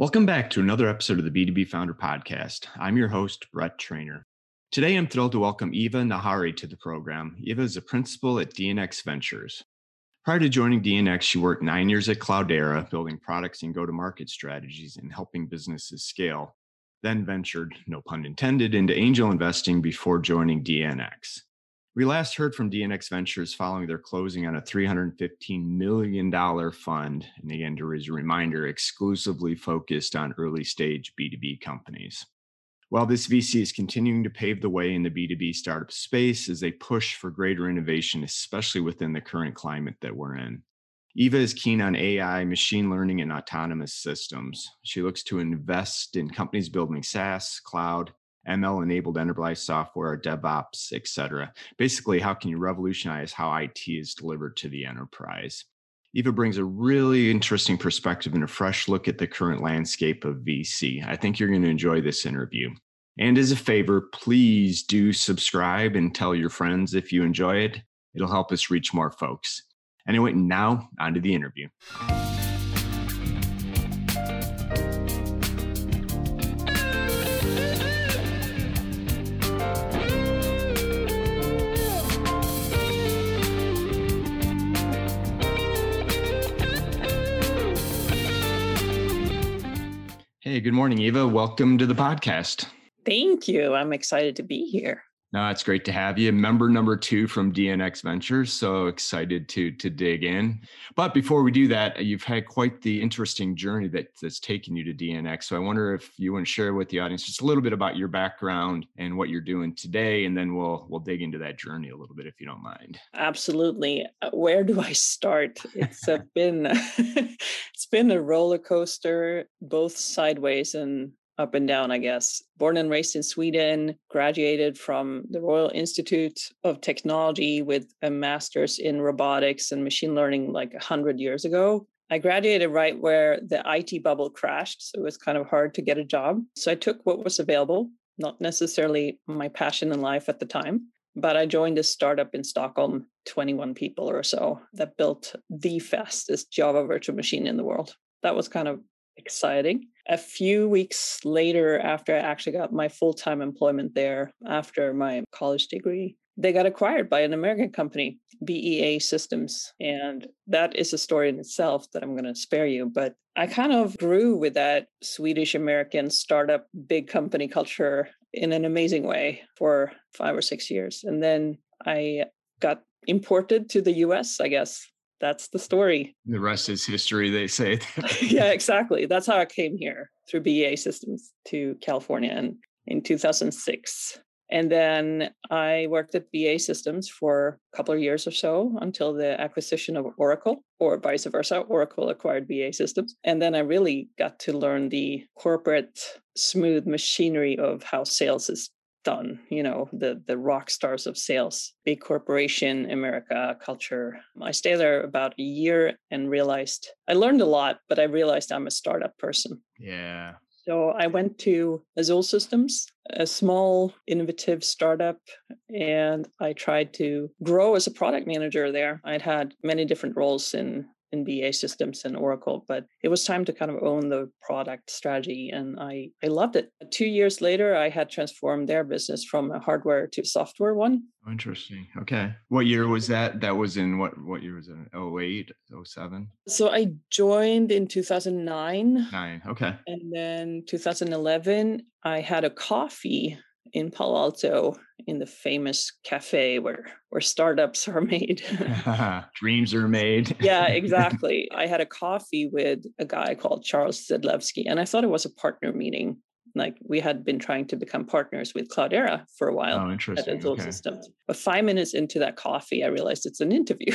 Welcome back to another episode of the B2B Founder Podcast. I'm your host, Brett Trainer. Today, I'm thrilled to welcome Eva Nahari to the program. Eva is a principal at DNX Ventures. Prior to joining DNX, she worked nine years at Cloudera, building products and go to market strategies and helping businesses scale. Then ventured, no pun intended, into angel investing before joining DNX. We last heard from DNX Ventures following their closing on a $315 million fund. And again, as a reminder, exclusively focused on early stage B2B companies. While this VC is continuing to pave the way in the B2B startup space as they push for greater innovation, especially within the current climate that we're in. Eva is keen on AI, machine learning, and autonomous systems. She looks to invest in companies building SaaS, cloud, ML enabled enterprise software, DevOps, etc. Basically, how can you revolutionize how IT is delivered to the enterprise? Eva brings a really interesting perspective and a fresh look at the current landscape of VC. I think you're going to enjoy this interview. And as a favor, please do subscribe and tell your friends if you enjoy it. It'll help us reach more folks. Anyway, now on to the interview. Hey, good morning, Eva. Welcome to the podcast. Thank you. I'm excited to be here. No, it's great to have you. Member number two from DNX Ventures. So excited to to dig in. But before we do that, you've had quite the interesting journey that, that's taken you to DNX. So I wonder if you want to share with the audience just a little bit about your background and what you're doing today, and then we'll we'll dig into that journey a little bit if you don't mind. Absolutely. Uh, where do I start? It's uh, been it's been a roller coaster, both sideways and up and down, I guess. Born and raised in Sweden, graduated from the Royal Institute of Technology with a master's in robotics and machine learning like 100 years ago. I graduated right where the IT bubble crashed. So it was kind of hard to get a job. So I took what was available, not necessarily my passion in life at the time. But I joined a startup in Stockholm, 21 people or so, that built the fastest Java virtual machine in the world. That was kind of exciting. A few weeks later, after I actually got my full time employment there after my college degree, they got acquired by an American company, BEA Systems. And that is a story in itself that I'm going to spare you. But I kind of grew with that Swedish American startup, big company culture in an amazing way for five or six years. And then I got imported to the US, I guess, that's the story. The rest is history, they say. yeah, exactly. That's how I came here through BEA Systems to California in, in 2006. And then I worked at BEA Systems for a couple of years or so until the acquisition of Oracle, or vice versa. Oracle acquired BEA Systems. And then I really got to learn the corporate smooth machinery of how sales is done you know the the rock stars of sales big corporation america culture. I stayed there about a year and realized i learned a lot but i realized i'm a startup person. Yeah. So i went to azul systems a small innovative startup and i tried to grow as a product manager there. I'd had many different roles in in BEA systems and Oracle, but it was time to kind of own the product strategy. And I, I loved it. Two years later, I had transformed their business from a hardware to software one. Interesting. Okay. What year was that? That was in what what year was it? 08, 07? So I joined in 2009. Nine. Okay. And then 2011, I had a coffee in Palo Alto in the famous cafe where where startups are made. Dreams are made. yeah, exactly. I had a coffee with a guy called Charles Zedlewski, and I thought it was a partner meeting. Like we had been trying to become partners with Cloudera for a while oh, interesting. at okay. Systems. But five minutes into that coffee, I realized it's an interview.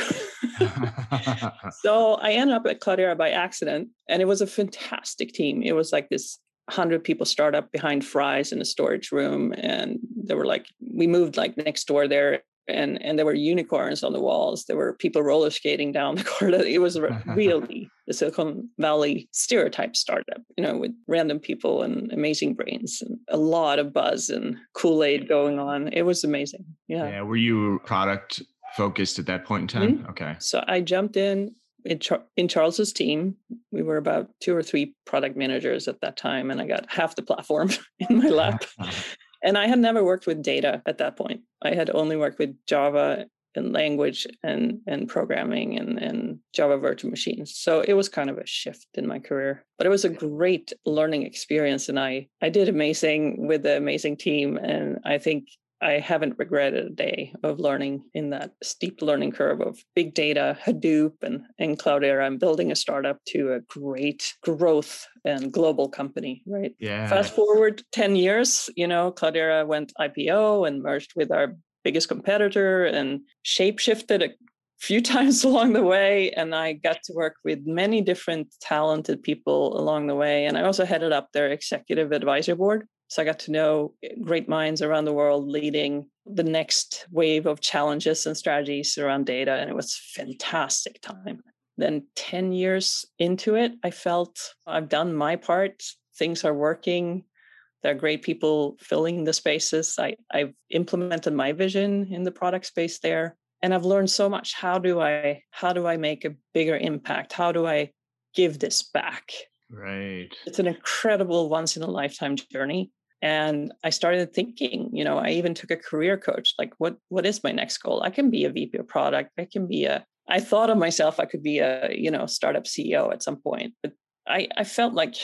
so I ended up at Cloudera by accident, and it was a fantastic team. It was like this 100 people startup behind Fry's in a storage room and they were like we moved like next door there and and there were unicorns on the walls. There were people roller skating down the corridor. It was really the silicon valley stereotype startup you know with random people and amazing brains and a lot of buzz and kool-aid going on. It was amazing. Yeah. Yeah were you product focused at that point in time? Mm-hmm. okay. So i jumped in in, Char- in Charles's team. We were about two or three product managers at that time, and I got half the platform in my lap. and I had never worked with data at that point. I had only worked with Java and language and and programming and and Java virtual machines. So it was kind of a shift in my career. But it was a great learning experience and I I did amazing with the amazing team and I think I haven't regretted a day of learning in that steep learning curve of big data, Hadoop, and, and Cloudera. I'm building a startup to a great growth and global company, right? Yeah. Fast forward 10 years, you know, Cloudera went IPO and merged with our biggest competitor and shape shifted a few times along the way. And I got to work with many different talented people along the way. And I also headed up their executive advisory board. So I got to know eh, great minds around the world leading the next wave of challenges and strategies around data. And it was fantastic time. Then 10 years into it, I felt I've done my part. Things are working. There are great people filling the spaces. I, I've implemented my vision in the product space there. And I've learned so much. How do I how do I make a bigger impact? How do I give this back? Right. It's an incredible once in a lifetime journey. And I started thinking, you know, I even took a career coach, like what what is my next goal? I can be a VP of product. I can be a I thought of myself I could be a, you know, startup CEO at some point. But I, I felt like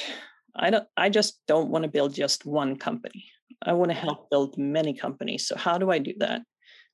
I don't I just don't want to build just one company. I want to help build many companies. So how do I do that?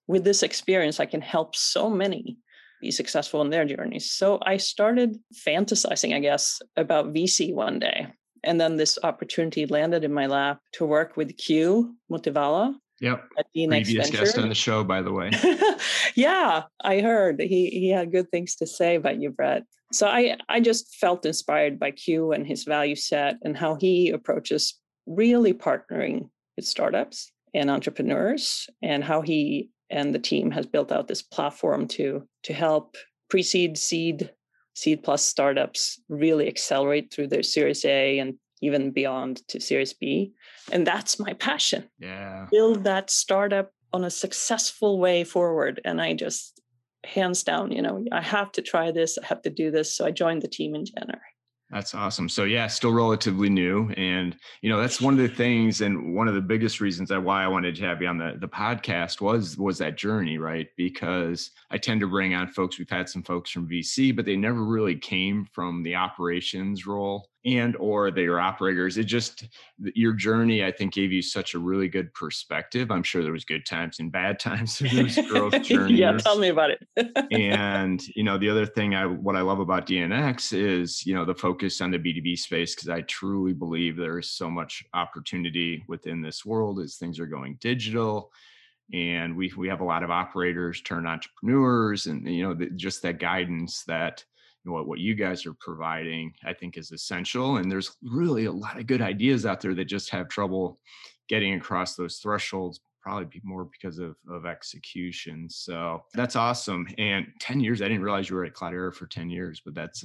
With this experience, I can help so many be successful in their journeys. So I started fantasizing, I guess, about VC one day. And then this opportunity landed in my lap to work with Q Motiwala. Yep. At DNX Previous Venture. guest on the show, by the way. yeah, I heard he he had good things to say about you, Brett. So I, I just felt inspired by Q and his value set and how he approaches really partnering with startups and entrepreneurs and how he and the team has built out this platform to to help pre-seed seed seed plus startups really accelerate through their series a and even beyond to series b and that's my passion yeah build that startup on a successful way forward and i just hands down, you know, I have to try this, I have to do this. So I joined the team in January. That's awesome. So yeah, still relatively new, and you know that's one of the things, and one of the biggest reasons that why I wanted to have you on the the podcast was was that journey, right? Because I tend to bring on folks. We've had some folks from VC, but they never really came from the operations role and or they operators it just your journey i think gave you such a really good perspective. I'm sure there was good times and bad times those growth journeys yeah tell me about it. And you know the other thing i what i love about dnx is you know the focus on the b2b space because i truly believe there is so much opportunity within this world as things are going digital and we we have a lot of operators turn entrepreneurs and you know the, just that guidance that what what you guys are providing i think is essential and there's really a lot of good ideas out there that just have trouble getting across those thresholds probably be more because of, of execution. So that's awesome. And 10 years, I didn't realize you were at Cloudera for 10 years, but that's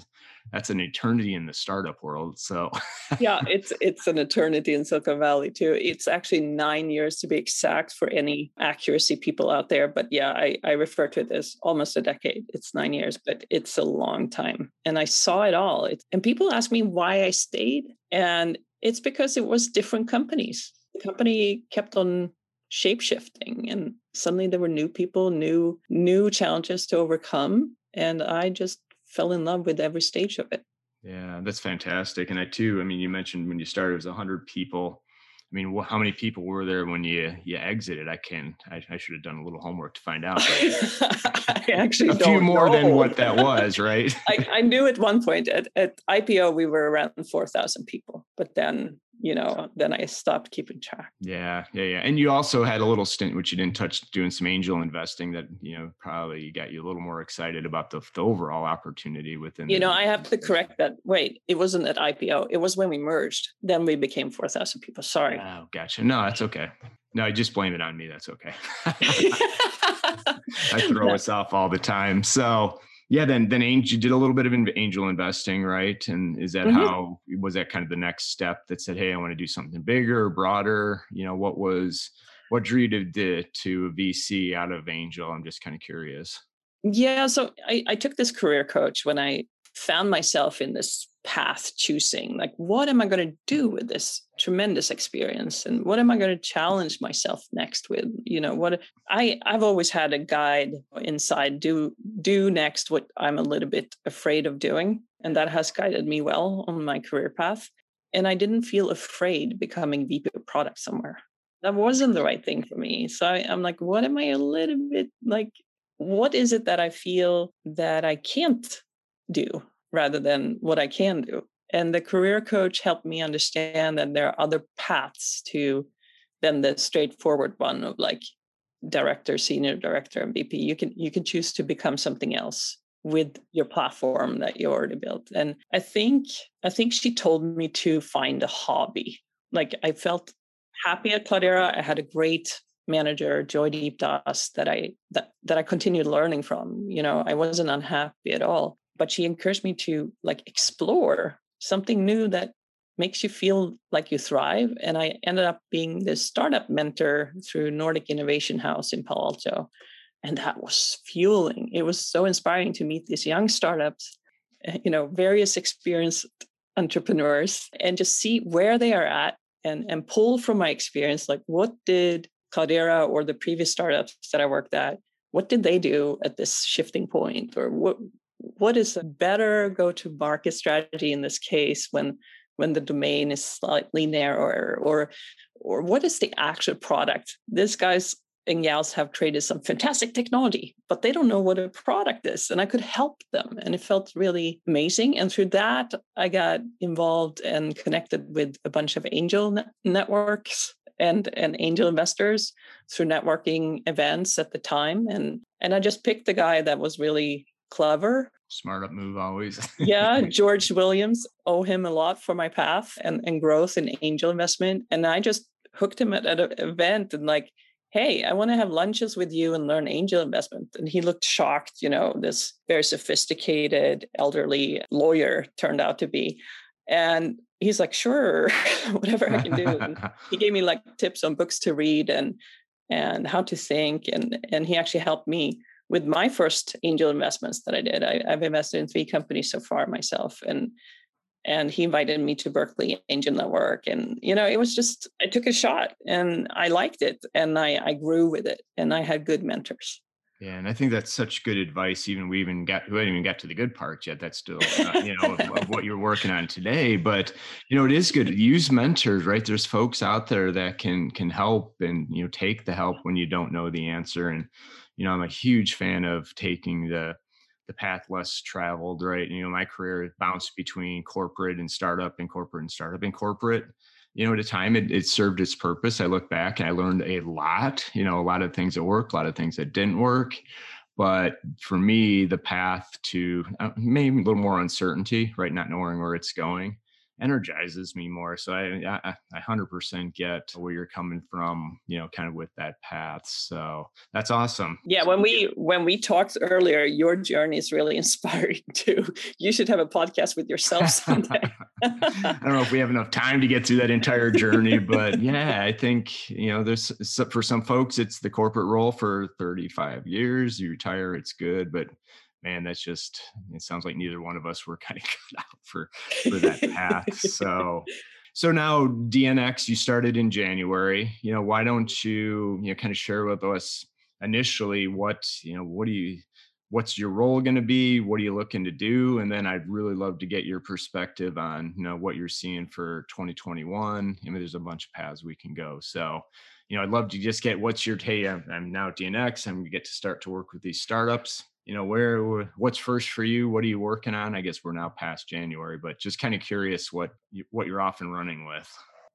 that's an eternity in the startup world. So yeah, it's it's an eternity in Silicon Valley too. It's actually nine years to be exact for any accuracy people out there. But yeah, I, I refer to it as almost a decade. It's nine years, but it's a long time. And I saw it all. It, and people ask me why I stayed. And it's because it was different companies. The company kept on shape shifting and suddenly there were new people new new challenges to overcome and i just fell in love with every stage of it yeah that's fantastic and i too i mean you mentioned when you started it was 100 people I mean, how many people were there when you you exited? I can I, I should have done a little homework to find out. I actually a few more know. than what that was, right? I, I knew at one point at, at IPO we were around four thousand people, but then you know, then I stopped keeping track. Yeah, yeah, yeah. And you also had a little stint, which you didn't touch, doing some angel investing that, you know, probably got you a little more excited about the, the overall opportunity within. You know, I have to correct that. Wait, it wasn't at IPO. It was when we merged. Then we became 4,000 people. Sorry. Oh, gotcha. No, that's okay. No, just blame it on me. That's okay. I throw no. us off all the time. So, yeah then then angel you did a little bit of angel investing right? And is that mm-hmm. how was that kind of the next step that said hey i want to do something bigger broader? You know what was what drew you to, to a vc out of angel? I'm just kind of curious. Yeah so I, I took this career coach when i found myself in this path choosing like what am i going to do mm-hmm. with this tremendous experience? And what am i going to challenge myself next with? You know what i i've always had a guide inside do do next what i'm a little bit afraid of doing. And that has guided me well on my career path. And i didn't feel afraid becoming vp of product somewhere. That wasn't the right thing for me. So I, i'm like what am i a little bit like what is it that i feel that i can't do rather than what I can do. And the career coach helped me understand that there are other paths to than the straightforward one of like director, senior director, and VP. You can you can choose to become something else with your platform that you already built. And I think I think she told me to find a hobby. Like I felt happy at Cloudera. I had a great manager, Joydeep Das, that I that that I continued learning from. You know, I wasn't unhappy at all but she encouraged me to like explore something new that makes you feel like you thrive. And I ended up being the startup mentor through Nordic Innovation House in Palo Alto. And that was fueling. It was so inspiring to meet these young startups, eh, you know, various experienced entrepreneurs and just see where they are at and, and pull from my experience, like what did Cloudera or the previous startups that I worked at, what did they do at this shifting point? Or what what is a better go-to-market strategy in this case when when the domain is slightly narrower? Or or what is the actual product? These guys and gals have created some fantastic technology but they don't know what a product is and i could help them and it felt really amazing. And through that i got involved and connected with a bunch of angel net- networks and and angel investors through networking events at the time and and i just picked the guy that was really clever. Smart up move always. yeah, George Williams, owe him a lot for my path and, and growth and angel investment. And I just hooked him at, at an event and like, hey, I want to have lunches with you and learn angel investment. And he looked shocked, you know, this very sophisticated elderly lawyer turned out to be. And he's like, sure, whatever I can do. And he gave me like tips on books to read and and how to think. And and he actually helped me with my first angel investments that I did. I, have invested in three companies so far myself, and and he invited me to Berkeley Angel Network, and you know it was just I took a shot and I liked it, and I I grew with it, and I had good mentors. Yeah, and I think that's such good advice. Even we even got we haven't even got to the good parts yet. That's still uh, you know of, of, what you're working on today. But you know it is good. Use mentors, right? There's folks out there that can can help and you know take the help when you don't know the answer. And you know, I'm a huge fan of taking the the path less traveled, right? You know, my career bounced between corporate and startup and corporate and startup and corporate. You know, at a time it, it served its purpose. I look back and I learned a lot, you know, a lot of things that worked, a lot of things that didn't work. But for me, the path to uh, maybe a little more uncertainty, right? Not knowing where it's going energizes me more. So I, I, I 100% get where you're coming from, you know, kind of with that path. So that's awesome. Yeah. When we, when we talked earlier, your journey is really inspiring too. You should have a podcast with yourself someday. I don't know if we have enough time to get through that entire journey, but yeah, I think, you know, there's for some folks, it's the corporate role for 35 years. You retire, it's good. But man, that's just it sounds like neither one of us were kind of cut out for for that path. so so now DNX, you started in January. You know, why don't you you know kind of share with us initially what you know what do you what's your role going to be what are you looking to do and then i'd really love to get your perspective on you know what you're seeing for 2021 i mean there's a bunch of paths we can go so you know i'd love to just get what's your hey i'm, I'm now at dnx i'm going to get to start to work with these startups you know where what's first for you? What are you working on? I guess we're now past january but just kind of curious what you, what you're off and running with.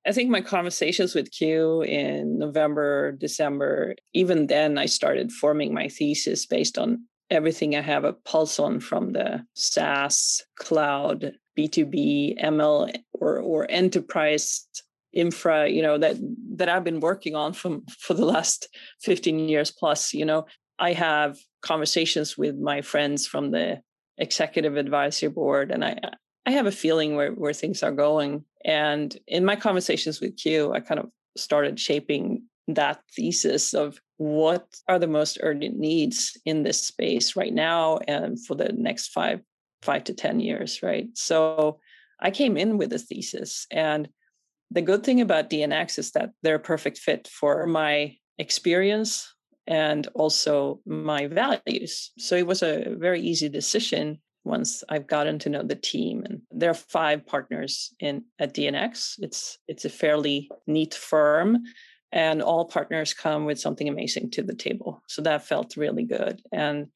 I think my conversations with q in november december even then i started forming my thesis based on everything i have a pulse on from the saas cloud b2b ml or or enterprise infra you know that that i've been working on from for the last 15 years plus you know i have conversations with my friends from the executive advisory board and i i have a feeling where where things are going and in my conversations with q i kind of started shaping that thesis of what are the most urgent needs in this space right now and for the next five five to 10 years, right? So I came in with a thesis. And the good thing about DNX is that they're a perfect fit for my experience and also my values. So it was a very easy decision once I've gotten to know the team. And there are five partners in at DNX. It's it's a fairly neat firm and all partners come with something amazing to the table. So that felt really good. And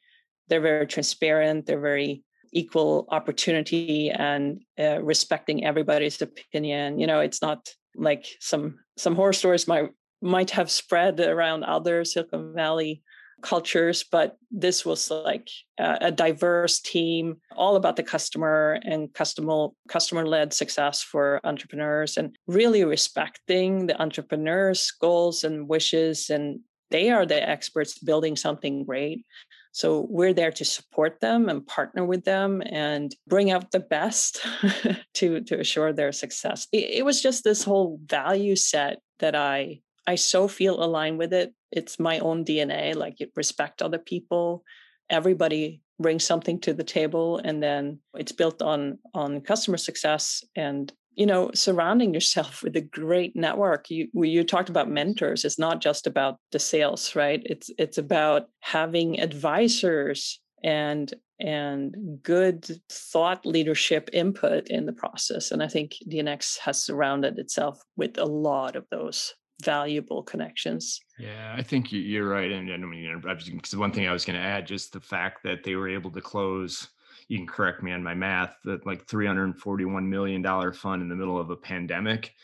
they're very transparent, they're very equal opportunity and uh, respecting everybody's opinion. You know, it's not like some some horror stories might might have spread around other Silicon Valley cultures, but this was like a, diverse team, all about the customer and customer customer led success for entrepreneurs, and really respecting the entrepreneurs' goals and wishes. And they are the experts building something great. So we're there to support them and partner with them and bring out the best to to assure their success. It, it was just this whole value set that I I so feel aligned with it. It's my own DNA, like you respect other people. Everybody brings something to the table and then it's built on on customer success and you know surrounding yourself with a great network you you talked about mentors it's not just about the sales right it's it's about having advisors and and good thought leadership input in the process and i think dnx has surrounded itself with a lot of those valuable connections. Yeah, I think you're right. And I mean, because one thing I was going to add, just the fact that they were able to close, you can correct me on my math, that like $341 million fund in the middle of a pandemic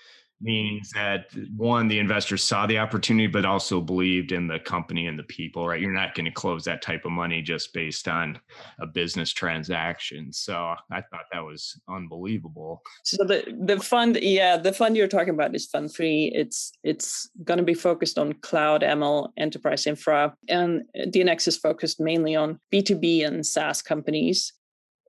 means that one the investors saw the opportunity but also believed in the company and the people right? You're not going to close that type of money just based on a business transaction. So i thought that was unbelievable. So the the fund yeah the fund you're talking about is fund three. It's it's going to be focused on cloud ml enterprise infra and dnx is focused mainly on b2b and saas companies.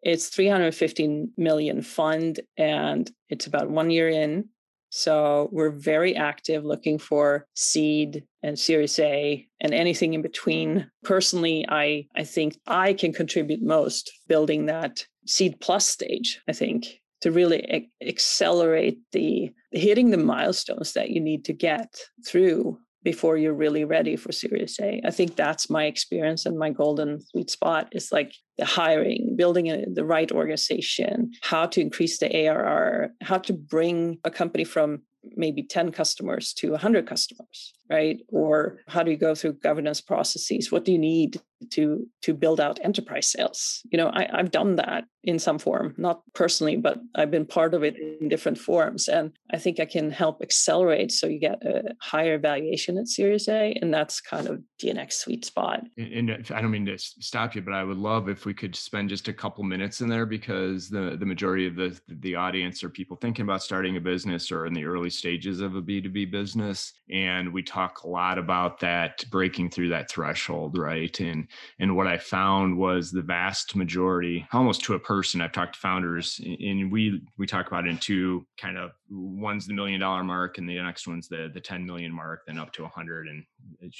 It's 315 million fund and it's about one year in so we're very active looking for seed and series A and anything in between. Personally, I, I think I can contribute most building that seed plus stage, I think, to really accelerate the hitting the milestones that you need to get through before you're really ready for Series A. I think that's my experience and my golden sweet spot is like the hiring, building a, the right organization, how to increase the ARR, how to bring a company from maybe 10 customers to 100 customers right? Or how do you go through governance processes? What do you need to to build out enterprise sales? You know I, i've done that in some form not personally but i've been part of it in different forms. And i think i can help accelerate so you get a higher valuation at series a and that's kind of dnx sweet spot. And i don't mean to stop you but i would love if we could spend just a couple minutes in there because the the majority of the the audience are people thinking about starting a business or in the early stages of a b2b business and we talk a lot about that breaking through that threshold right and and what I found was the vast majority, almost to a person, I've talked to founders, and we we talk about it in two kind of one's the million dollar mark, and the next one's the the 10 million mark, then up to 100, and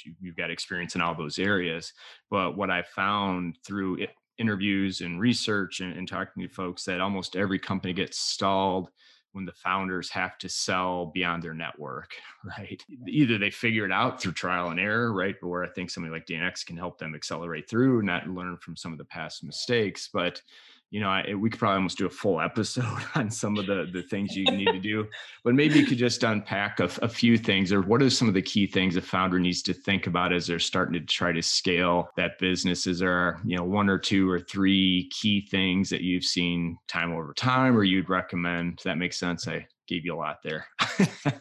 you, you've got experience in all those areas. But what I found through it, interviews and research and, and talking to folks that almost every company gets stalled when the founders have to sell beyond their network, right? Either they figure it out through trial and error, right? Or I think somebody like DNX can help them accelerate through and not learn from some of the past mistakes. But you know, I, we could probably almost do a full episode on some of the the things you need to do. But maybe you could just unpack a, a, few things, or what are some of the key things a founder needs to think about as they're starting to try to scale that business? Is there, you know, one or two or three key things that you've seen time over time, or you'd recommend? Does that make sense? I gave you a lot there.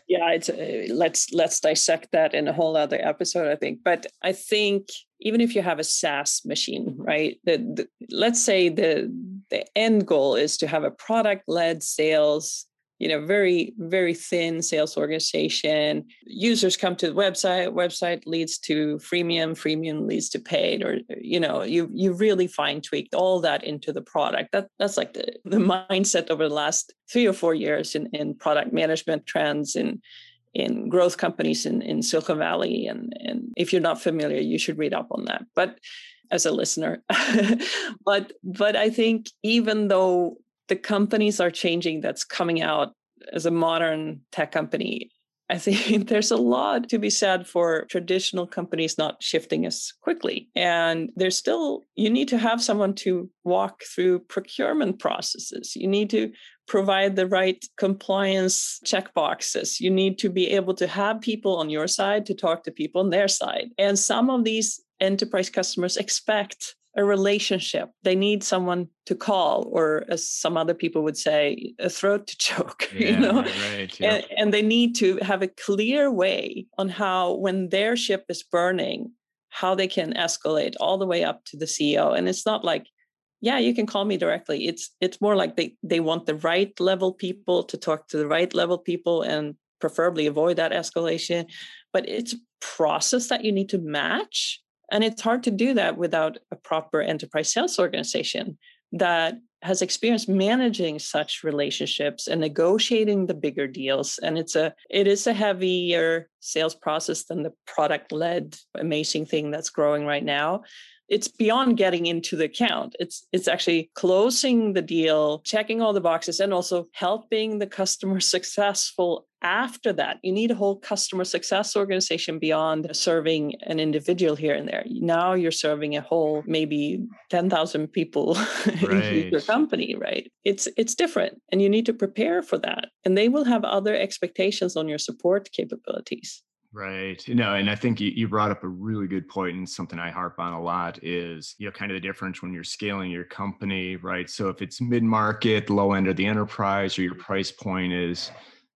yeah, it's uh, let's let's dissect that in a whole other episode, I think. But I think even if you have a SaaS machine, right? The, the, let's say the the end goal is to have a product led sales you know very very thin sales organization. Users come to the website website leads to freemium freemium leads to paid or you know you you really fine tweaked all that into the product. That that's like the, the mindset over the last three or four years in, in product management trends in in growth companies in, in silicon valley. And and if you're not familiar you should read up on that. But as a listener. but but I think even though the companies are changing that's coming out as a modern tech company, I think there's a lot to be said for traditional companies not shifting as quickly. And there's still, you need to have someone to walk through procurement processes. You need to provide the right compliance checkboxes. You need to be able to have people on your side to talk to people on their side. And some of these enterprise customers expect a relationship. They need someone to call, or as some other people would say, a throat to choke. Yeah, you know, right, and, and they need to have a clear way on how, when their ship is burning, how they can escalate all the way up to the CEO. And it's not like, yeah, you can call me directly. It's it's more like they they want the right level people to talk to the right level people and preferably avoid that escalation. But it's a process that you need to match and it's hard to do that without a proper enterprise sales organization that has experience managing such relationships and negotiating the bigger deals. And it's a it is a heavier sales process than the product led amazing thing that's growing right now. It's beyond getting into the account. It's it's actually closing the deal checking all the boxes and also helping the customer successful after that you need a whole customer success organization beyond serving an individual here and there now you're serving a whole maybe 10,000 people right. in your company right it's it's different and you need to prepare for that and they will have other expectations on your support capabilities Right. You know, and I think you, you brought up a really good point and something I harp on a lot is, you know, kind of the difference when you're scaling your company, right? So if it's mid-market, low end of the enterprise, or your price point is,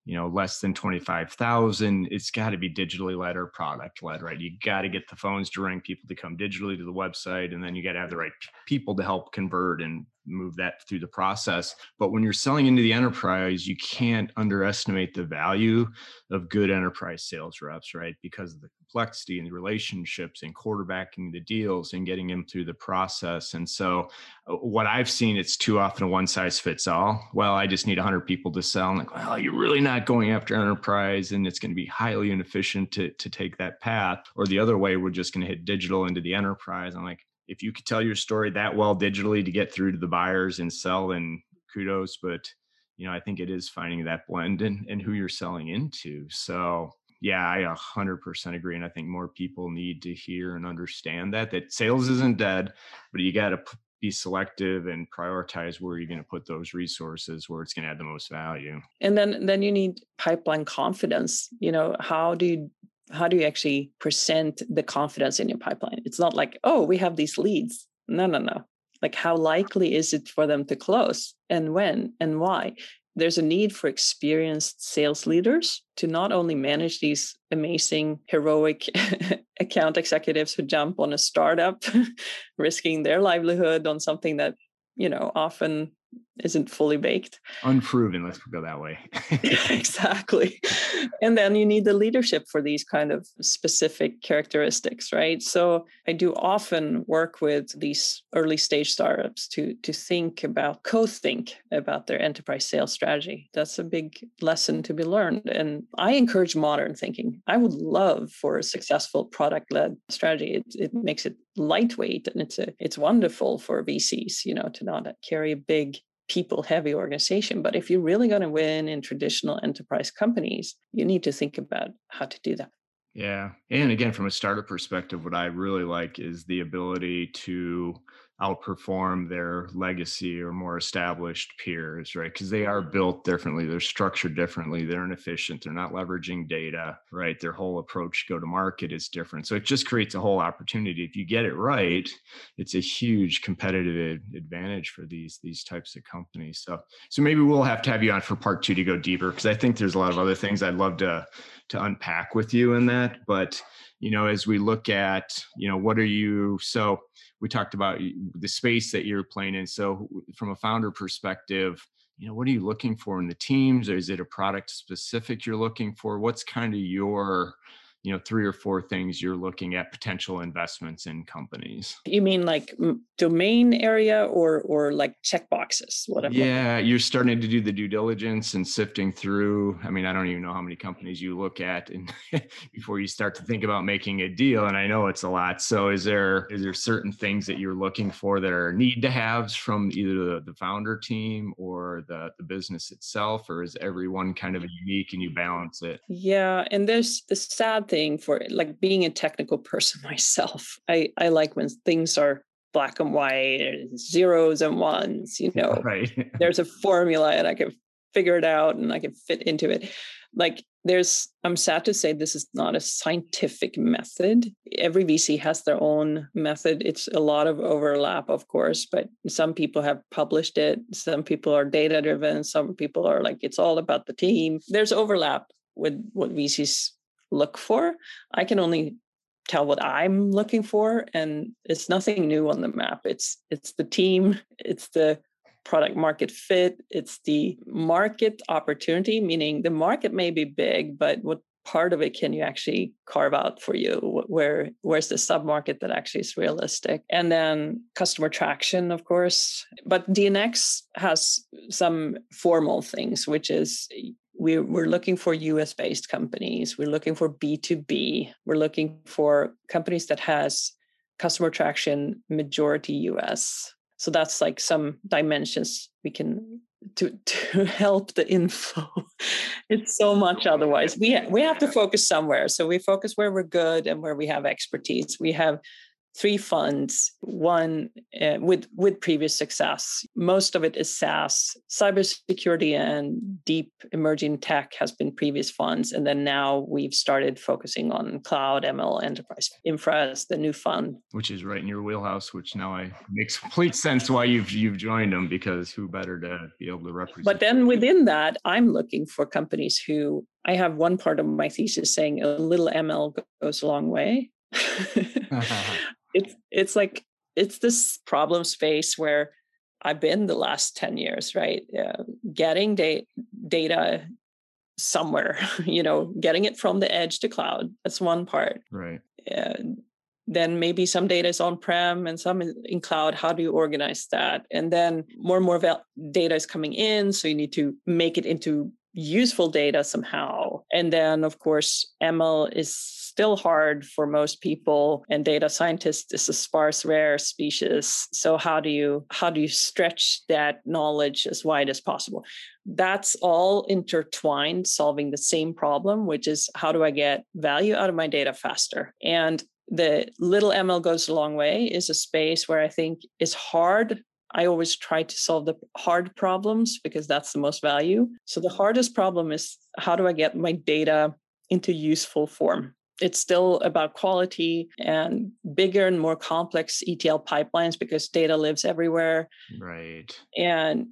you know less than 25000 it's got to be digitally led or product led right? You got to get the phones to ring people to come digitally to the website and then you got to have the right people to help convert and move that through the process but when you're selling into the enterprise you can't underestimate the value of good enterprise sales reps right because of the complexity and the relationships and quarterbacking the deals and getting them through the process. And so, uh, what I've seen, it's too often a one size fits all. Well, I just need 100 people to sell. And like, well, you're really not going after enterprise, and it's going to be highly inefficient to to take that path. Or the other way, we're just going to hit digital into the enterprise. I'm like, if you could tell your story that well digitally to get through to the buyers and sell, then kudos. But you know, I think it is finding that blend and, and who you're selling into. So yeah, I 100% agree. And I think more people need to hear and understand that, that sales isn't dead, but you got to p- be selective and prioritize where you're going to put those resources where it's going to add the most value. And then, then you need pipeline confidence. You know, how do you how do you actually present the confidence in your pipeline? It's not like, oh, we have these leads. No, no, no. Like, how likely is it for them to close and when and why? there's a need for experienced sales leaders to not only manage these amazing heroic account executives who jump on a startup risking their livelihood on something that you know often isn't fully baked. Unproven, let's go that way. exactly. And then you need the leadership for these kind of specific characteristics, right? So I do often work with these early stage startups to to think about co-think about their enterprise sales strategy. That's a big lesson to be learned. And I encourage modern thinking. I would love for a successful product-led strategy. It, it makes it lightweight and it's a it's wonderful for VCs, you know, to not carry a big people heavy organization. But if you're really going to win in traditional enterprise companies, you need to think about how to do that. Yeah. And again, from a startup perspective, what I really like is the ability to outperform their legacy or more established peers, right? Because they are mm-hmm. built differently, they're structured differently, they're inefficient, they're not leveraging data, right? Their whole approach go to market is different. So it just creates a whole opportunity. If you get it right, it's a huge competitive advantage for these these types of companies. So so maybe we'll have to have you on for part two to go deeper because I think there's a lot of other things I'd love to to unpack with you in that. But you know, as we look at, you know, what are you so we talked about the space that you're playing in. So, from a founder perspective, you know, what are you looking for in the teams? Or is it a product specific you're looking for? What's kind of your you know three or four things you're looking at potential investments in companies. You mean like domain area or or like check boxes whatever? Yeah you're starting to do the due diligence and sifting through. I mean i don't even know how many companies you look at and before you start to think about making a deal and i know it's a lot. So is there is there certain things that you're looking for that are need to haves from either the, the founder team or the the business itself or is everyone kind of unique and you balance it? Yeah and there's the sad thing for like being a technical person myself. I, I like when things are black and white, zeros and ones, you know. Right. there's a formula and I can figure it out and I can fit into it. Like there's I'm sad to say this is not a scientific method. Every VC has their own method. It's a lot of overlap, of course, but some people have published it. Some people are data driven. Some people are like, it's all about the team. There's overlap with what VCs look for. I can only tell what I'm looking for and it's nothing new on the map. It's it's the team, it's the product market fit, it's the market opportunity, meaning the market may be big, but what part of it can you actually carve out for you where where's the sub market that actually is realistic and then customer traction of course but dnx has some formal things which is we're, we're looking for US based companies. We're looking for B2B. We're looking for companies that has customer traction majority US. So that's like some dimensions we can to to help the info. it's so much otherwise. We we have to focus somewhere. So we focus where we're good and where we have expertise. We have three funds, one uh, with with previous success. Most of it is SaaS. Cybersecurity and deep emerging tech has been previous funds, and then now we've started focusing on cloud, ML, enterprise infra as the new fund, which is right in your wheelhouse. Which now I makes complete sense why you've you've joined them because who better to be able to represent? But then within that, I'm looking for companies who I have one part of my thesis saying a little ML goes a long way. it's it's like it's this problem space where I've been the last 10 years, right? Uh, getting da- data somewhere, you know, getting it from the edge to cloud. That's one part. Right. And then maybe some data is on prem and some in cloud. How do you organize that? And then more and more val- data is coming in. So you need to make it into useful data somehow. And then, of course, ML is still hard for most people and data scientists is a sparse rare species so how do you how do you stretch that knowledge as wide as possible that's all intertwined solving the same problem which is how do i get value out of my data faster and the little ml goes a long way is a space where i think is hard I always try to solve the hard problems because that's the most value. So the hardest problem is how do I get my data into useful form? It's still about quality and bigger and more complex ETL pipelines because data lives everywhere. Right. And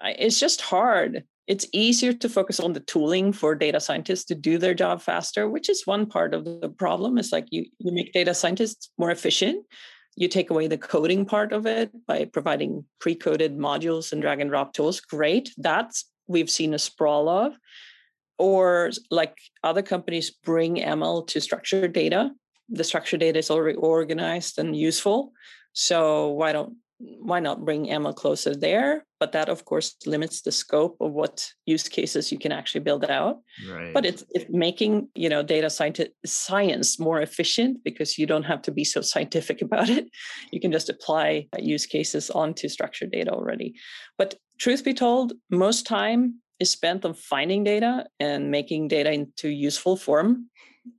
it's just hard. It's easier to focus on the tooling for data scientists to do their job faster, which is one part of the problem. It's like you, you make data scientists more efficient. You take away the coding part of it by providing pre-coded modules and drag and drop tools. Great. That's we've seen a sprawl of or like other companies bring ML to structured data. The structured data is already organized and useful. So why don't why not bring ML closer there? But that of course limits the scope of what use cases you can actually build out. Right. But it's, it's making you know data science science more efficient because you don't have to be so scientific about it. You can just apply use cases onto structured data already. But truth be told, most time is spent on finding data and making data into useful form,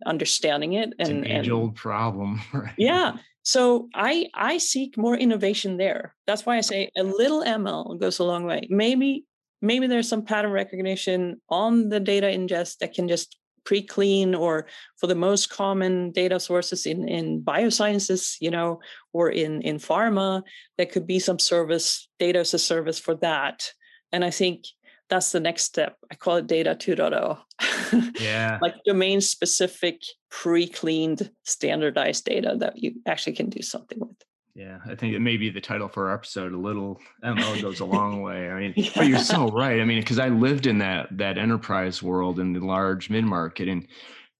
understanding it. And, it's an age old problem. Right? Yeah. So I I seek more innovation there. That's why I say a little ML goes a long way. Maybe maybe there's some pattern recognition on the data ingest that can just pre-clean or for the most common data sources in, in biosciences, you know, or in, in pharma, there could be some service, data as a service for that. And I think that's the next step. I call it data 2.0. Yeah. like domain specific, pre cleaned, standardized data that you actually can do something with. Yeah, I think it may be the title for our episode. A little ML goes a long way. I mean, yeah. but you're so right. I mean, because I lived in that that enterprise world in the large mid market, and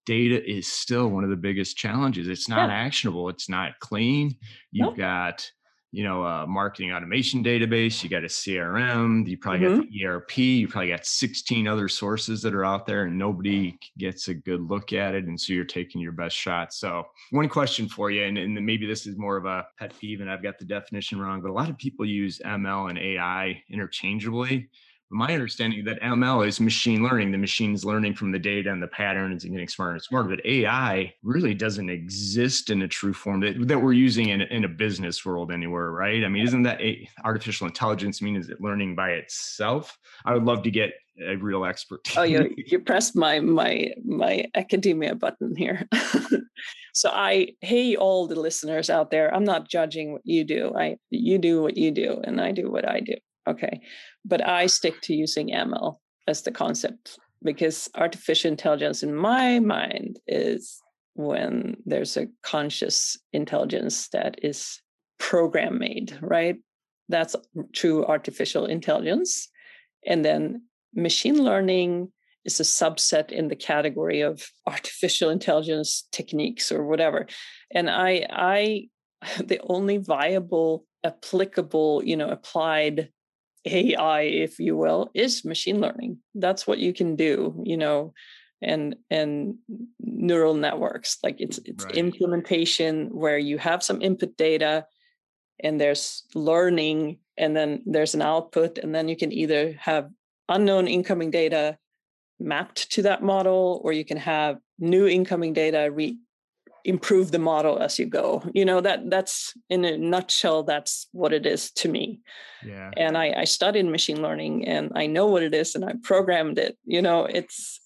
data is still one of the biggest challenges. It's not yeah. actionable. It's not clean. You've nope. got you know, a marketing automation database, you got a CRM, you probably mm-hmm. got the ERP, you probably got 16 other sources that are out there and nobody gets a good look at it. And so you're taking your best shot. So one question for you, and, and maybe this is more of a pet peeve and I've got the definition wrong, but a lot of people use ML and AI interchangeably my understanding that ML is machine learning. The machine's learning from the data and the patterns and getting smarter and smarter. But AI really doesn't exist in a true form that, that we're using in, in a business world anywhere, right? I mean, isn't that a, artificial intelligence mean is it learning by itself? I would love to get a real expert. oh, you you pressed my my my academia button here. so I hey all the listeners out there, I'm not judging what you do. I you do what you do and I do what I do. Okay. But I stick to using ML as the concept because artificial intelligence, in my mind, is when there's a conscious intelligence that is program made, right? That's true artificial intelligence. And then machine learning is a subset in the category of artificial intelligence techniques or whatever. And I, I, the only viable, applicable, you know, applied AI, if you will, is machine learning. That's what you can do, you know, and and neural networks. Like it's it's right. implementation where you have some input data and there's learning and then there's an output and then you can either have unknown incoming data mapped to that model or you can have new incoming data re- improve the model as you go. You know that that's in a nutshell that's what it is to me. Yeah. And I, I studied machine learning and i know what it is and i programmed it. You know it's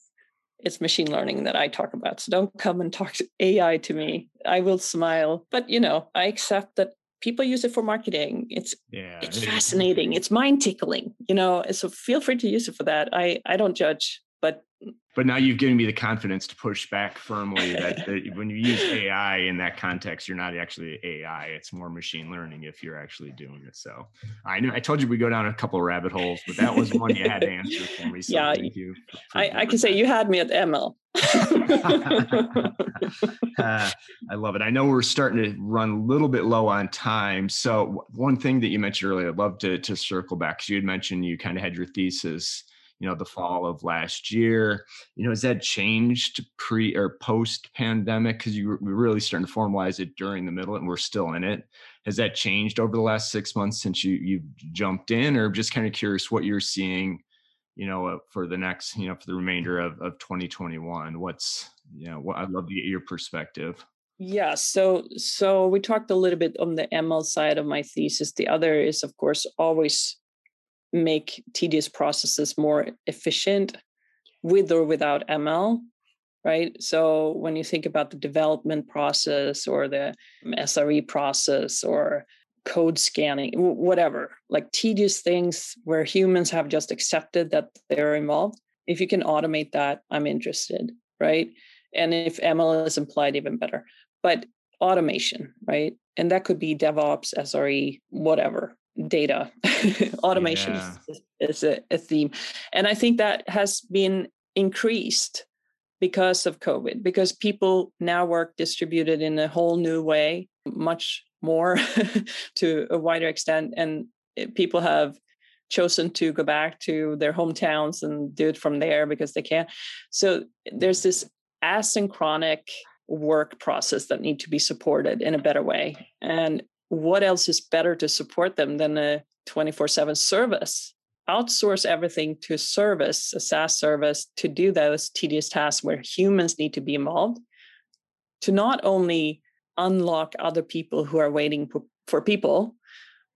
it's machine learning that i talk about. So don't come and talk to ai to me. I will smile. But you know i accept that people use it for marketing. It's yeah. it's fascinating. It's mind tickling you know? So feel free to use it for that. I i don't judge but but now you've given me the confidence to push back firmly that, that, when you use AI in that context, you're not actually AI. It's more machine learning if you're actually doing it. So I knew I told you we go down a couple of rabbit holes, but that was one you had to answer for me. So yeah, thank you. I, I can say you had me at ML. uh, I love it. I know we're starting to run a little bit low on time. So one thing that you mentioned earlier, I'd love to, to circle back because you had mentioned you kind of had your thesis you know the fall of last year. You know has that changed pre or post pandemic because you were really starting to formalize it during the middle and we're still in it. Has that changed over the last six months since you you've jumped in? Or just kind of curious what you're seeing you know uh, for the next you know for the remainder of, of 2021 what's you know what i'd love to get your perspective. Yeah so so we talked a little bit on the ml side of my thesis. The other is of course always make tedious processes more efficient with or without ML, right? So when you think about the development process or the um, SRE process or code scanning, whatever, like tedious things where humans have just accepted that they're involved, if you can automate that, I'm interested, right? And if ML is implied, even better. But automation, right? And that could be DevOps, SRE, whatever, data. Automation yeah. is, is a, a, theme. And i think that has been increased because of covid because people now work distributed in a whole new way much more to a wider extent. And eh, people have chosen to go back to their hometowns and do it from there because they can. So there's this asynchronic work process that need to be supported in a better way. And what else is better to support them than a 24 7 service? Outsource everything to a service, a SaaS service, to do those tedious tasks where humans need to be involved, to not only unlock other people who are waiting for people,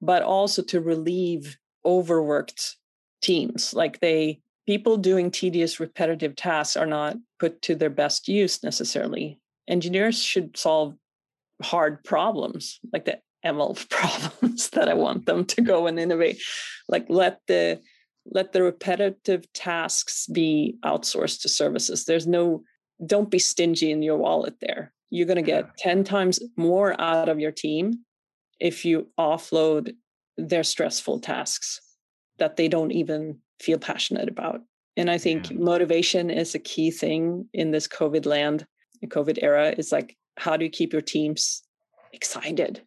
but also to relieve overworked teams. Like they, people doing tedious, repetitive tasks are not put to their best use necessarily. Engineers should solve hard problems like the ML problems that I want them to go and innovate. Like let the let the repetitive tasks be outsourced to services. There's no don't be stingy in your wallet there. You're going to get 10 times more out of your team if you offload their stressful tasks that they don't even feel passionate about. And I think yeah. motivation is a key thing in this COVID land. COVID era is like, how do you keep your teams excited?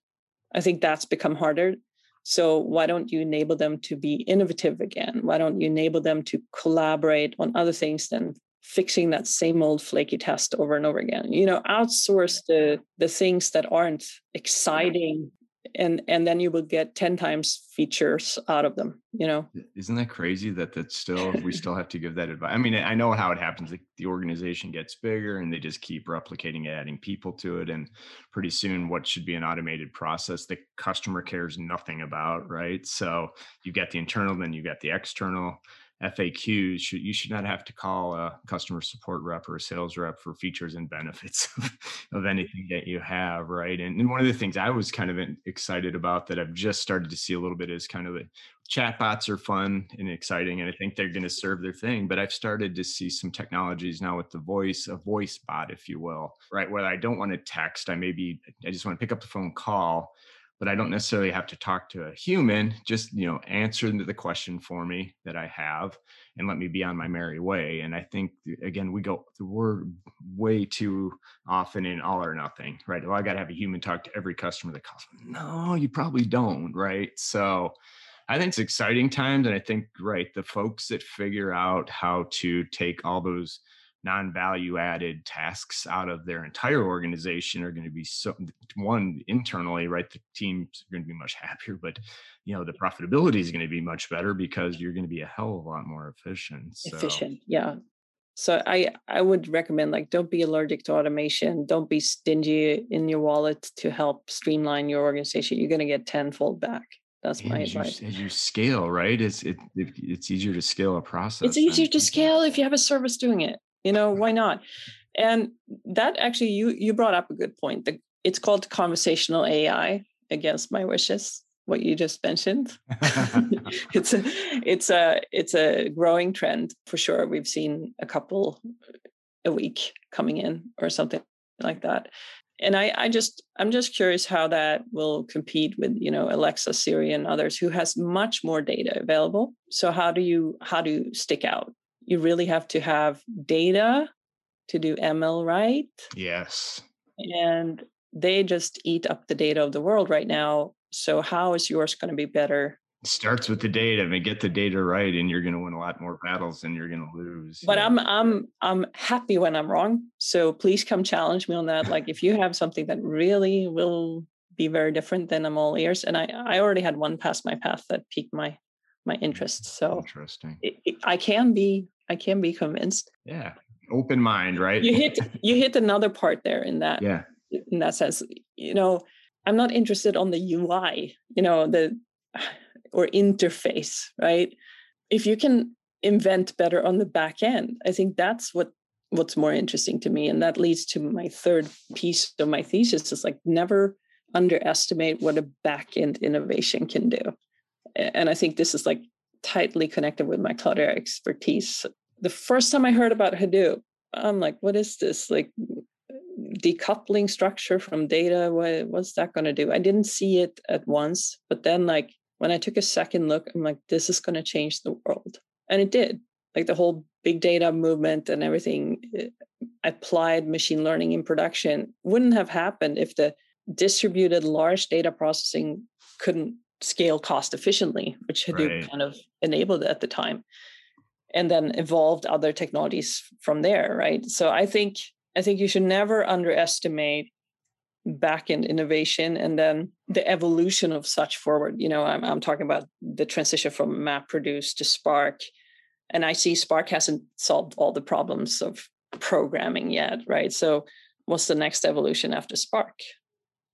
I think that's become harder. So why don't you enable them to be innovative again? Why don't you enable them to collaborate on other things than fixing that same old flaky test over and over again? You know, outsource the the things that aren't exciting and and then you will get 10 times features out of them you know? Isn't that crazy that that's still we still have to give that advice i mean i know how it happens like the organization gets bigger and they just keep replicating adding people to it and pretty soon what should be an automated process the customer cares nothing about right? So you get the internal then you get the external FAQs, you should not have to call a customer support rep or a sales rep for features and benefits of, of anything that you have, right? And, and, one of the things I was kind of excited about that I've just started to see a little bit is kind of the chatbots are fun and exciting, and I think they're going to serve their thing. But I've started to see some technologies now with the voice, a voice bot, if you will, right? Where I don't want to text, I maybe I just want to pick up the phone, call but I don't necessarily have to talk to a human. Just you know, answer the question for me that I have, and let me be on my merry way. And I think again, we go we're way too often in all or nothing, right? Well, I got to have a human talk to every customer that calls. No, you probably don't, right? So. I think it's exciting times, and I think right the folks that figure out how to take all those non-value added tasks out of their entire organization are going to be so one internally right the teams are going to be much happier but you know the profitability is going to be much better because you're going to be a hell of a lot more efficient so. efficient yeah so i i would recommend like don't be allergic to automation don't be stingy in your wallet to help streamline your organization you're going to get tenfold back that's my as advice. As you scale, right? It's it, it, it's easier to scale a process. It's easier to scale if you have a service doing it you know why not? And that actually you you brought up a good point. The, it's called conversational ai against my wishes what you just mentioned. It's a it's a it's a growing trend for sure. We've seen a couple a week coming in or something like that. And I, I just i'm just curious how that will compete with you know alexa siri and others who has much more data available. So how do you how do you stick out you really have to have data to do ML right. Yes. And they just eat up the data of the world right now. So how is yours going to be better? It starts with the data. I mean, get the data right, and you're going to win a lot more battles than you're going to lose. But yeah. I'm I'm I'm happy when I'm wrong. So please come challenge me on that. Like if you have something that really will be very different, then I'm all ears. And I I already had one pass my path that piqued my my interest. So interesting. It, it, I can be I can be convinced. Yeah. Open mind, right? You hit you hit another part there in that yeah. in that sense. You know, I'm not interested on the UI, you know, the or interface, right? If you can invent better on the back end, I think that's what what's more interesting to me. And that leads to my third piece of my thesis is like never underestimate what a back end innovation can do. And I think this is like tightly connected with my Cloudera expertise. The first time I heard about Hadoop, I'm like, what is this? Like decoupling structure from data? What, what's that going to do? I didn't see it at once, but then like when I took a second look, I'm like, this is going to change the world. And it did. Like the whole big data movement and everything eh, applied machine learning in production wouldn't have happened if the distributed large data processing couldn't scale cost efficiently, which Hadoop right. kind of enabled at the time, and then evolved other technologies from there, right? So I think I think you should never underestimate backend innovation and then the evolution of such forward. You know, I'm I'm talking about the transition from MapReduce to Spark, and I see Spark hasn't solved all the problems of programming yet, right? So what's the next evolution after Spark?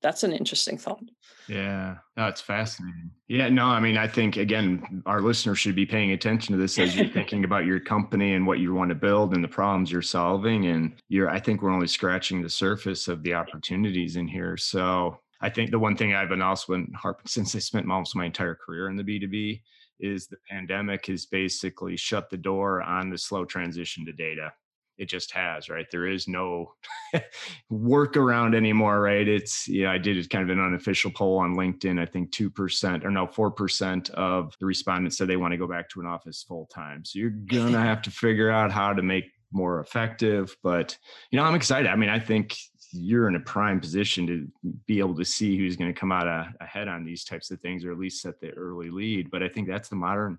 That's an interesting thought. Yeah, that's fascinating. Yeah, no, I mean, I think again, our listeners should be paying attention to this as you're thinking about your company and what you want to build and the problems you're solving. And you're, I think we're only scratching the surface of the opportunities in here. So I think the one thing I've been also been harping since I spent almost my entire career in the B2B is the pandemic has basically shut the door on the slow transition to data it just has right there is no workaround anymore right it's yeah i did kind of an unofficial poll on linkedin i think 2% or no 4% of the respondents said they want to go back to an office full time so you're gonna have to figure out how to make more effective. But you know, I'm excited. I mean, I think you're in a prime position to be able to see who's going to come out uh, ahead on these types of things, or at least set the early lead. But I think that's the modern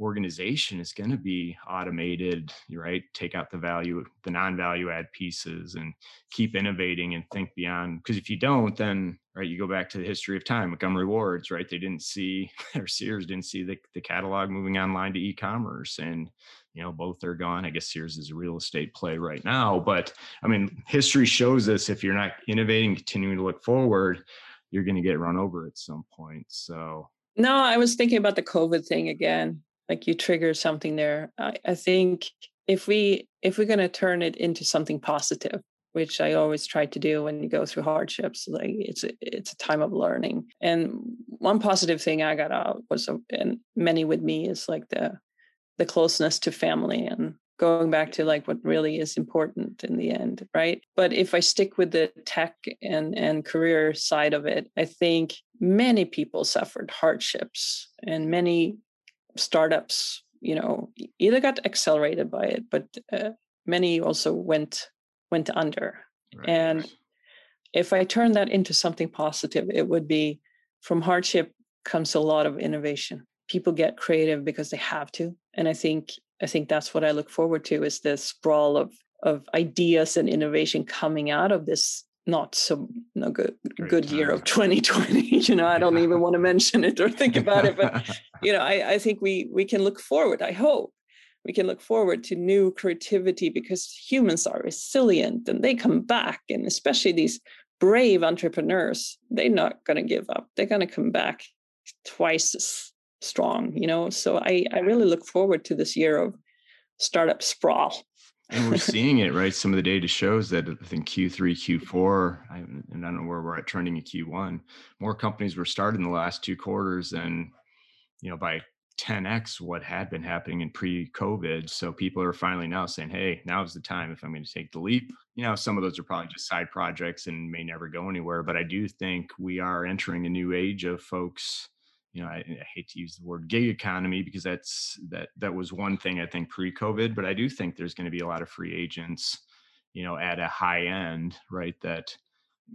organization is going to be automated right? Take out the value the non-value add pieces and keep innovating and think beyond because if you don't then right you go back to the history of time montgomery wards right? They didn't see or sears didn't see the, the catalog moving online to e-commerce and you know both are gone. I guess sears is a real estate play right now but i mean history shows us if you're not innovating continuing to look forward you're going to get run over at some point so no i was thinking about the covid thing again like you trigger something there I, I think if we if we're going to turn it into something positive which i always try to do when you go through hardships like it's a, it's a time of learning. And one positive thing i got out was and many with me is like the the closeness to family and going back to like what really is important in the end right? But if i stick with the tech and and career side of it i think many people suffered hardships and many startups, you know, either got accelerated by it, but uh, many also went went under. Right. And if I turn that into something positive, it would be from hardship comes a lot of innovation. People get creative because they have to, and I think I think that's what I look forward to is this sprawl of of ideas and innovation coming out of this not so no good good year of 2020 you know i don't yeah. even want to mention it or think about it but you know I, I think we we can look forward i hope we can look forward to new creativity because humans are resilient and they come back and especially these brave entrepreneurs they're not going to give up they're going to come back twice as strong you know so i i really look forward to this year of startup sprawl and we're seeing it, right? Some of the data shows that I think Q3, Q4, I, and I don't know where we're at trending in Q1. More companies were started in the last two quarters, than, you know by 10x what had been happening in pre-COVID. So people are finally now saying, "Hey, now's the time if I'm going to take the leap." You know, some of those are probably just side projects and may never go anywhere, but I do think we are entering a new age of folks you know, I, I, hate to use the word gig economy because that's that that was one thing I think pre-COVID, but I do think there's going to be a lot of free agents, you know, at a high end, right? That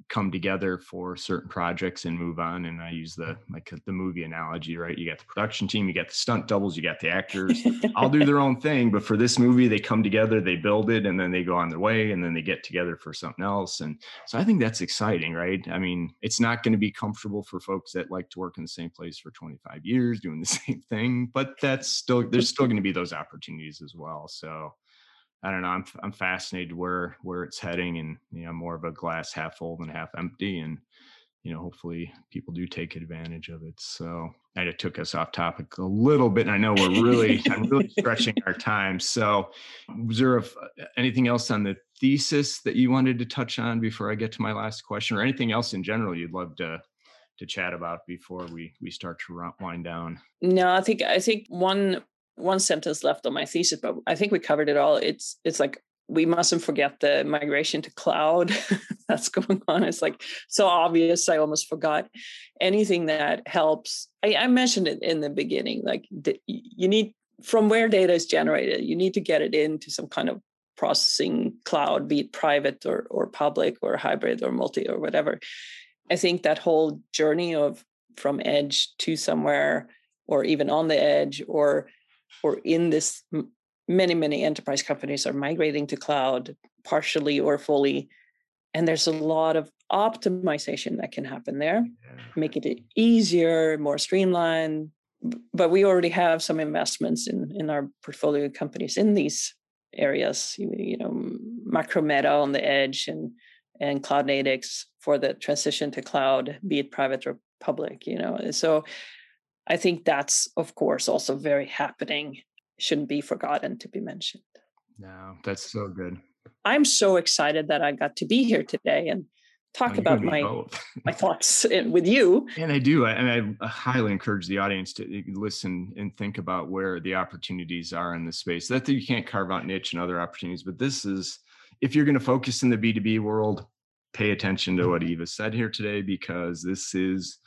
come together for certain projects and move on. And I use the like the movie analogy, right? You got the production team, you got the stunt doubles, you got the actors. I'll do their own thing, but for this movie, they come together, they build it, and then they go on their way, and then they get together for something else. And so I think that's exciting, right? I mean, it's not going to be comfortable for folks that like to work in the same place for 25 years doing the same thing, but that's still there's still going to be those opportunities as well. So I don't know. I'm I'm fascinated where where it's heading, and you know, more of a glass half full than half empty, and you know, hopefully people do take advantage of it. So it took us off topic a little bit, and I know we're really I'm really stretching our time. So, was there a, uh, anything else on the thesis that you wanted to touch on before I get to my last question, or anything else in general you'd love to to chat about before we we start to wind down? No, I think I think one one sentence left on my thesis, but I think we covered it all. It's it's like we mustn't forget the migration to cloud that's going on. It's like so obvious. I almost forgot anything that helps. I, I mentioned it in the beginning. Like the, you need from where data is generated, you need to get it into some kind of processing cloud, be it private or or public or hybrid or multi or whatever. I think that whole journey of from edge to somewhere or even on the edge or or in this many many enterprise companies are migrating to cloud partially or fully and there's a lot of optimization that can happen there yeah. make it easier more streamlined but we already have some investments in in our portfolio companies in these areas you, you know macrometa on the edge and and cloud CloudNatix for the transition to cloud be it private or public you know so I think that's, of course, also very happening, shouldn't be forgotten to be mentioned. No, that's so good. I'm so excited that I got to be here today and talk oh, about my my thoughts with you. And I do, and I highly encourage the audience to listen and think about where the opportunities are in this space. That you can't carve out niche and other opportunities, but this is if you're going to focus in the B2B world, pay attention to mm-hmm. what Eva said here today because this is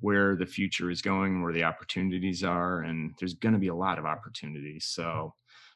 where the future is going, where the opportunities are, and there's going to be a lot of opportunities. So mm-hmm.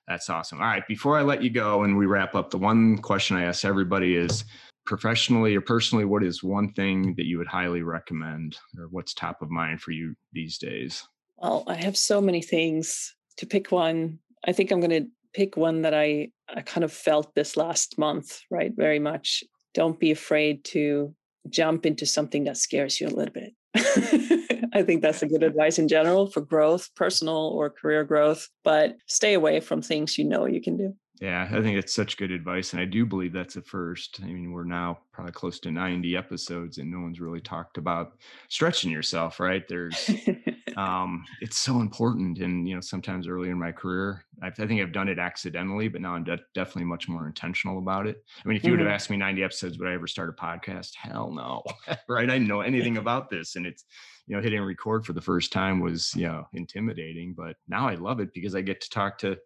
That's awesome. All right. Before I let you go and we wrap up, the one question I ask everybody is professionally or personally, what is one thing that you would highly recommend or what's top of mind for you these days? Well, I have so many things to pick one. I think I'm going to pick one that I, I kind of felt this last month, right? Very much. Don't be afraid to jump into something that scares you a little bit. I think that's a good advice in general for growth, personal or career growth, but stay away from things you know you can do. Yeah, I think it's such good advice. And I do believe that's a first. I mean, we're now probably close to 90 episodes and no one's really talked about stretching yourself, right? There's, um, it's so important. And, you know, sometimes early in my career, I, I think I've done it accidentally, but now I'm de- definitely much more intentional about it. I mean, if you mm-hmm. would have mm-hmm. asked me 90 episodes, would I ever start a podcast? Hell no, right? I didn't know anything about this. And it's, you know, hitting record for the first time was, you know, intimidating, but now I love it because I get to talk to,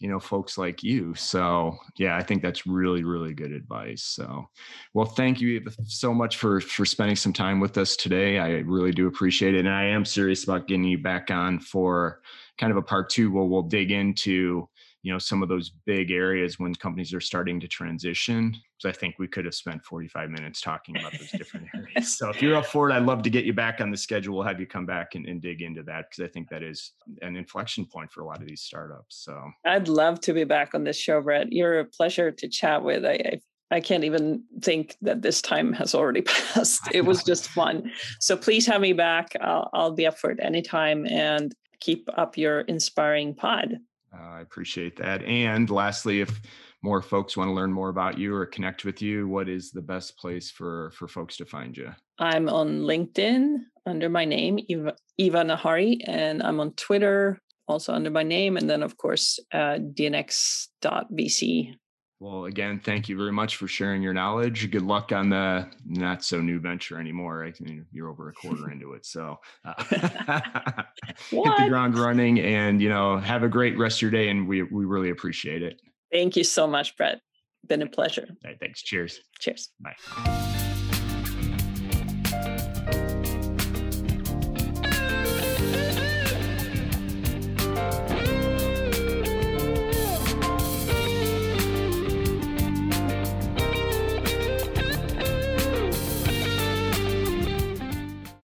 you know folks like you. So yeah i think that's really really good advice. So well thank you so much for for spending some time with us today. I really do appreciate it. And i am serious about getting you back on for kind of a part two. Where we'll dig into you know some of those big areas when companies are starting to transition so i think we could have spent 45 minutes talking about those different areas so if you're up for it i'd love to get you back on the schedule we'll have you come back and, and dig into that because i think that is an inflection point for a lot of these startups so i'd love to be back on this show brett you're a pleasure to chat with i, I I can't even think that this time has already passed. It was just fun. So please have me back. I'll, I'll be up for it anytime and keep up your inspiring pod. Uh, I appreciate that. And lastly, if more folks want to learn more about you or connect with you, what is the best place for for folks to find you? I'm on LinkedIn under my name, Eva, Eva Nahari, and I'm on Twitter also under my name, and then of course uh, dnx.vc well, again, thank you very much for sharing your knowledge. Good luck on the not so new venture anymore. I mean, you're over a quarter into it, so uh, hit the ground running, and you know, have a great rest of your day. And we we really appreciate it. Thank you so much, Brett. Been a pleasure. Right, thanks. Cheers. Cheers. Bye.